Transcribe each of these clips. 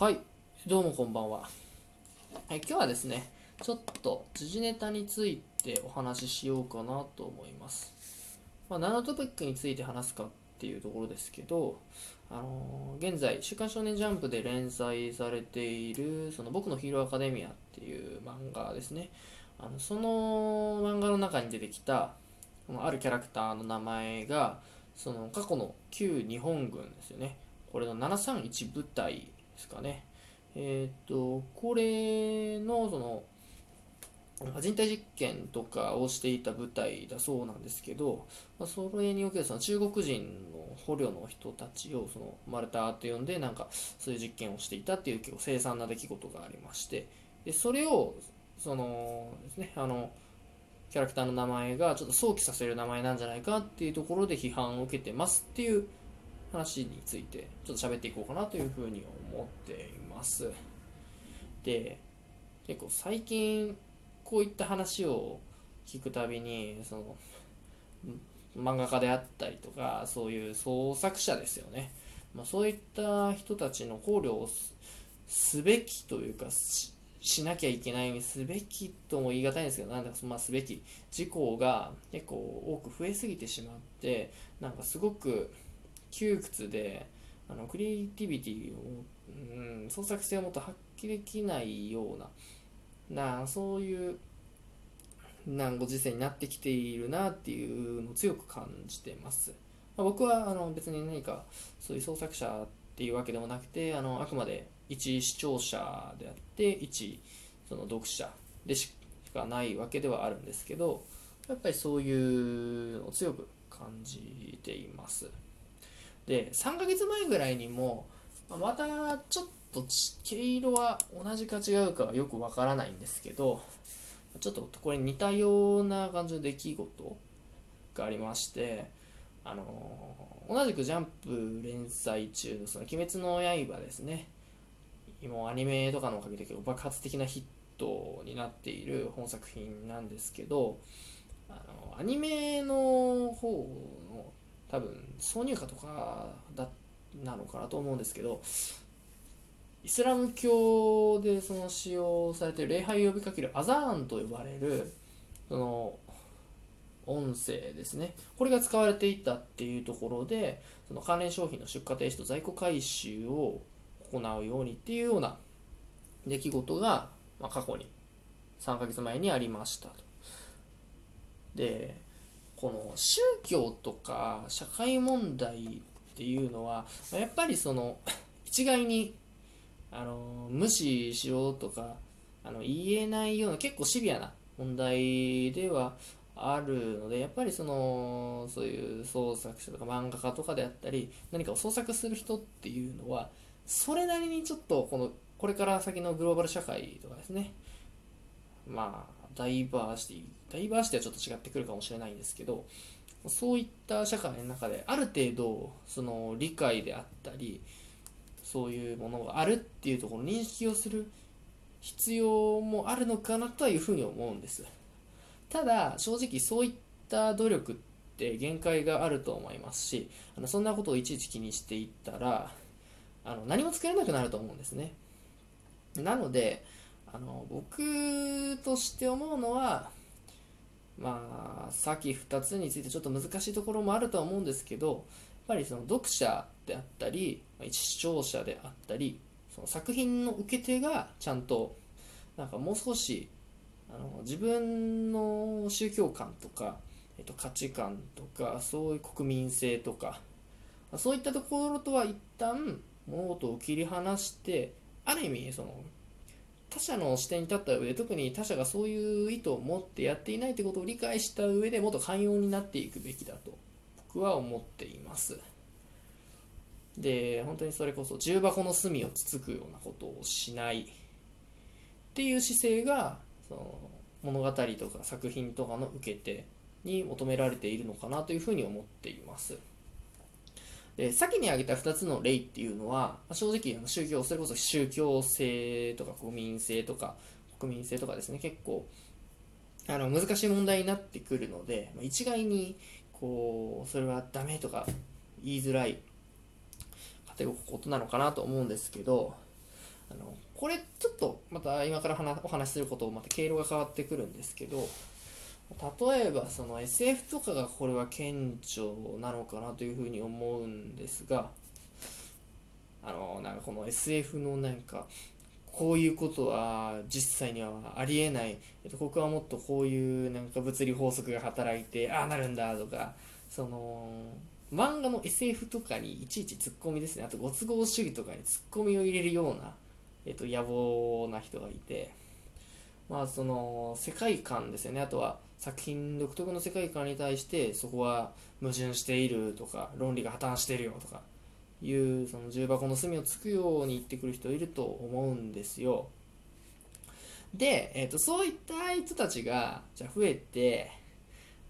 はい、どうもこんばんは。はい、今日はですね、ちょっと時事ネタについてお話ししようかなと思います。まあ、何のトピックについて話すかっていうところですけど、あのー現在、週刊少年ジャンプで連載されている、その僕のヒーローアカデミアっていう漫画ですね。あのその漫画の中に出てきた、あるキャラクターの名前が、その過去の旧日本軍ですよね。これの731部隊ですかね。えっ、と、これの、その、人体実験とかをしていた部隊だそうなんですけど、まあ、それにおけるその中国人の捕虜の人たちをそのマルターと呼んでなんかそういう実験をしていたっていう結構凄惨な出来事がありましてでそれをそのですねあのキャラクターの名前がちょっと想起させる名前なんじゃないかっていうところで批判を受けてますっていう話についてちょっと喋っていこうかなというふうに思っています。で結構最近こういった話を聞くたびにその漫画家であったりとかそういう創作者ですよね、まあ、そういった人たちの考慮をすべきというかししなきゃいけないすべきとも言い難いんですけどなんだかまあすべき事項が結構多く増えすぎてしまってなんかすごく窮屈であのクリエイティビティを、うん、創作性をもっと発揮できないようななそういうなご時世になってきているなっていうのを強く感じてます、まあ僕はあの別に何かそういう創作者っていうわけでもなくてあのあくまで一視聴者であって一その読者でしかないわけではあるんですけどやっぱりそういうのを強く感じています。で3ヶ月前ぐらいにもまたちょっと毛色は同じか違うかはよくわからないんですけどちょっとこれ似たような感じの出来事がありましてあの同じくジャンプ連載中の「その鬼滅の刃」ですね。今アニメとかのおかげで結構爆発的なヒットになっている本作品なんですけどあのアニメの方の多分挿入歌とかだなのかなと思うんですけどイスラム教でその使用されている礼拝を呼びかけるアザーンと呼ばれるその音声ですね。これが使われていたっていうところでその関連商品の出荷停止と在庫回収を行うようにっていうような出来事が、まあ、過去に3ヶ月前にありましたと。でこの宗教とか社会問題っていうのはやっぱりその 一概にあの無視しようとかあの言えないような結構シビアな問題ではあるのでやっぱりそのそういう創作者とか漫画家とかであったり何かを創作する人っていうのはそれなりにちょっとこのこれから先のグローバル社会とかですね。まあダイバーシティダイバーシティはちょっと違ってくるかもしれないんですけどそういった社会の中である程度その理解であったりそういうものがあるっていうところ認識をする必要もあるのかなというふうに思うんです。ただ正直そういった努力って限界があると思いますしあのそんなことをいちいち気にしていったらあの何も作れなくなると思うんですね。なのであの僕として思うのはまあ先2つについてちょっと難しいところもあるとは思うんですけどやっぱりその読者であったり視聴者であったりその作品の受け手がちゃんとなんかもう少しあの自分の宗教観とか、えっと、価値観とかそういう国民性とかそういったところとは一旦物事を切り離してある意味その他者の視点に立った上で特に他者がそういう意図を持ってやっていないということを理解した上でもっと寛容になっていくべきだと僕は思っています。で本当にそれこそ重箱の隅をつつくようなことをしない。っていう姿勢がその物語とか作品とかの受け手に求められているのかなというふうに思っています。で先に挙げた2つの例っていうのはま正直あの宗教それこそ宗教性とか国民性とか国民性とかですね。結構あの難しい問題になってくるのでまあ一概にこうそれはダメとか言いづらいカテゴことなのかなと思うんですけどあのこれちょっとまた今からお話しすることをまた経路が変わってくるんですけど例えばその SF とかがこれは顕著なのかなというふうに思うんですがあのなんかこの SF のなんかこういうことは実際にはありえない、えっと、ここはもっとこういうなんか物理法則が働いてああなるんだとかその漫画の SF とかにいちいちツッコミですね。あとご都合主義とかにツッコミを入れるような、えっと、野望な人がいて。まあその世界観ですよね。あとは作品独特の世界観に対してそこは矛盾しているとか論理が破綻してるよとかいうその重箱の隅をつくように言ってくる人いると思うんですよ。で、えーと、そういった人たちがじゃ増えて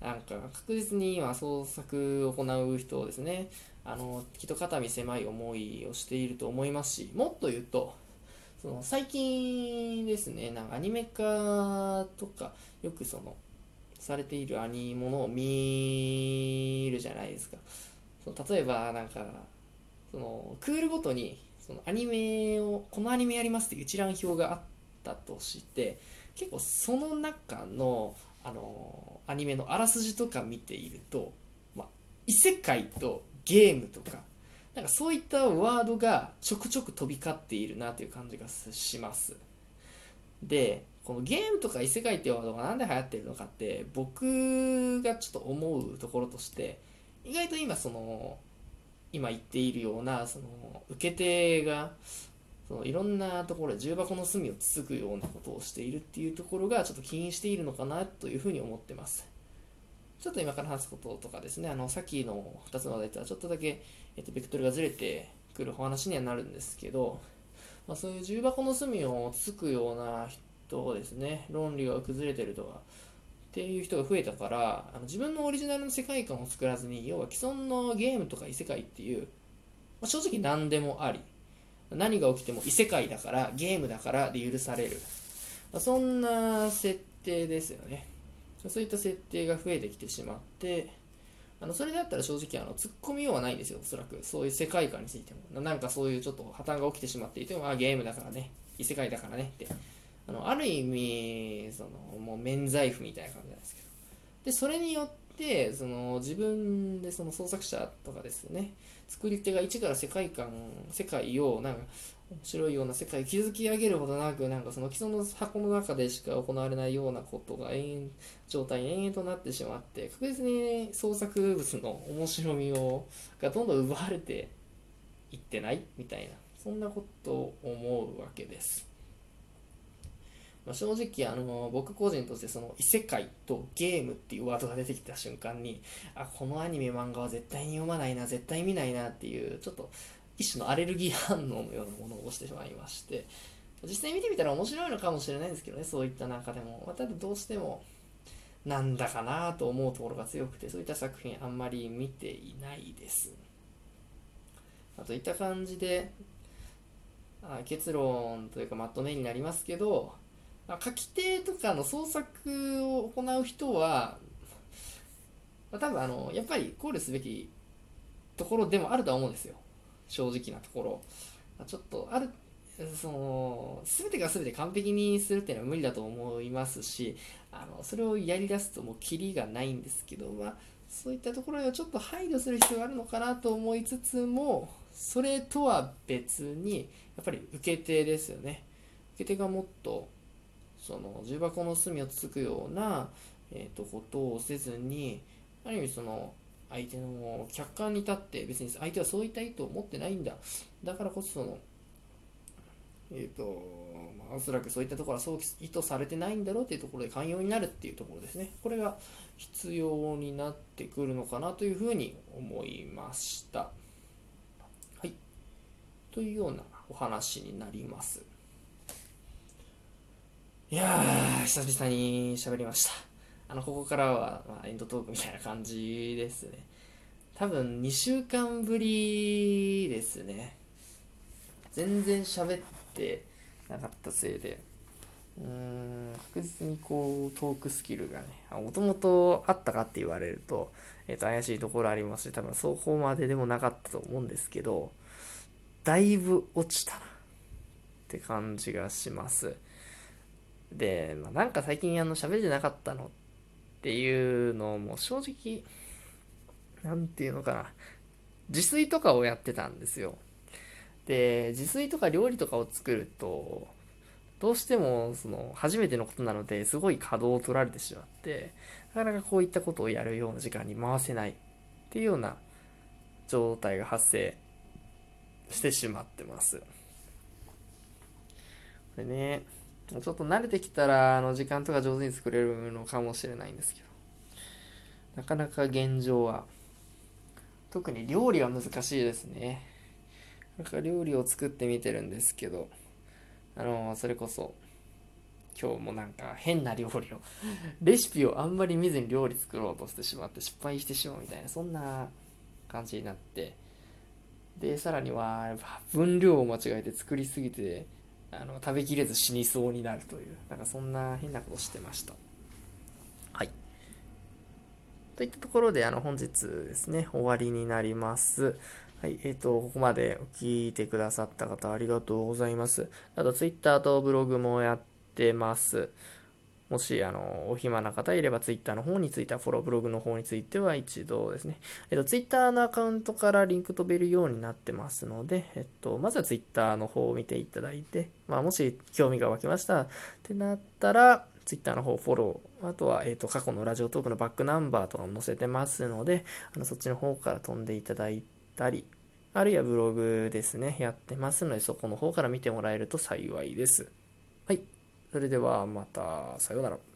なんか確実に今創作を行う人をですね。あのきっと肩身狭い思いをしていると思いますしもっと言うとその最近ですねなんかアニメ化とかよくそのされているアニものを見るじゃないですか。その例えばなんかそのクールごとにそのアニメをこのアニメやりますっていう一覧表があったとして結構その中のあのアニメのあらすじとか見ていると、まあ、異世界とゲームとかなんかそういったワードがちょくちょく飛び交っているなという感じがしますでこのゲームとか異世界っていうワードが何で流行ってるのかって僕がちょっと思うところとして意外と今その今言っているようなその受け手がそのいろんなところで重箱の隅をつつくようなことをしているっていうところがちょっと起因しているのかなというふうに思ってます。ちょっと今から話すこととかですね、あのさっきの2つの話題とはちょっとだけ、えっと、ベクトルがずれてくるお話にはなるんですけど、まあ、そういう重箱の隅をつくような人ですね、論理が崩れてるとか、っていう人が増えたからあの自分のオリジナルの世界観を作らずに要は既存のゲームとか異世界っていう、まあ、正直何でもあり何が起きても異世界だからゲームだからで許される、まあ、そんな設定ですよね。そういった設定が増えてきてしまってあのそれだったら正直あの突っ込みようはないんですよおそらく。そういう世界観についても。なんかそういうちょっと破綻が起きてしまっていてもあゲームだからね。異世界だからね。って。あのある意味そのもう免罪符みたいな感じなんですけど。でそれによってその自分でその創作者とかですよね。作り手が一から世界観世界をなんか面白いような世界を築き上げるほどなくなんかその既存の箱の中でしか行われないようなことが延々状態に延々となってしまって確実に創作物の面白みをがどんどん奪われていってないみたいなそんなことを思うわけです。まあ、正直あの僕個人としてその異世界とゲームっていうワードが出てきた瞬間にあこのアニメ漫画は絶対に読まないな絶対見ないなっていうちょっと一種のアレルギー反応のようなものをしてしまいまして実際見てみたら面白いのかもしれないんですけどねそういった中でも、まあ、ただどうしてもなんだかなと思うところが強くてそういった作品あんまり見ていないです。あといった感じであ結論というかまとめになりますけど書き手とかの創作を行う人は、まあ、多分あのやっぱり考慮すべきところでもあるとは思うんですよ。正直なところ。ちょっとあるその全てが全て完璧にするっていうのは無理だと思いますしあのそれをやりだすともうキリがないんですけど、まあ、そういったところではちょっと配慮する必要があるのかなと思いつつもそれとは別にやっぱり受け手ですよね。受け手がもっとその重箱の隅をつつくような、えーと、ことをせずにある意味その相手の客観に立って別に相手はそういった意図を持ってないんだ。だからこそそのえっ、ー、と、まあ、おそらくそういったところはそう意図されてないんだろうっていうところで寛容になるっていうところですね。これが必要になってくるのかなというふうに思いました。はい。というようなお話になります。いやー、久々に喋りました。あの、ここからは、まあ、エンドトークみたいな感じですね。多分、2週間ぶりですね。全然喋ってなかったせいで、うーん、確実にこう、トークスキルがね、もともとあったかって言われると、えっ、ー、と、怪しいところありますし、多分、そこまででもなかったと思うんですけど、だいぶ落ちたな。って感じがしますで、まあ、なんか最近あの喋ってなかったのってっていうのも正直何て言うのかな自炊とかをやってたんですよで自炊とか料理とかを作るとどうしてもその初めてのことなのですごい稼働を取られてしまってなかなかこういったことをやるような時間に回せないっていうような状態が発生してしまってます。これね、ちょっと慣れてきたら、あの、時間とか上手に作れるのかもしれないんですけど、なかなか現状は、特に料理は難しいですね。なんか料理を作ってみてるんですけど、あの、それこそ、今日もなんか変な料理を レシピをあんまり見ずに料理作ろうとしてしまって失敗してしまうみたいな、そんな感じになって、で、さらには、分量を間違えて作りすぎて、あの、食べきれず死にそうになるという、なんかそんな変なことしてました。はい。といったところで、あの、本日ですね、終わりになります。はい、えっ、ー、と、ここまで聞いてくださった方ありがとうございます。あと、Twitter とブログもやってます。もし、あの、お暇な方いれば、ツイッターの方については、フォローブログの方については一度ですね、えっと、ツイッターのアカウントからリンク飛べるようになってますので、えっと、まずはツイッターの方を見ていただいて、まあ、もし興味が湧きましたってなったら、ツイッターの方フォロー、あとは、えっと、過去のラジオトークのバックナンバーとかも載せてますので、あの、そっちの方から飛んでいただいたり、あるいはブログですね、やってますので、そこの方から見てもらえると幸いです。はい。それではまた、さようなら。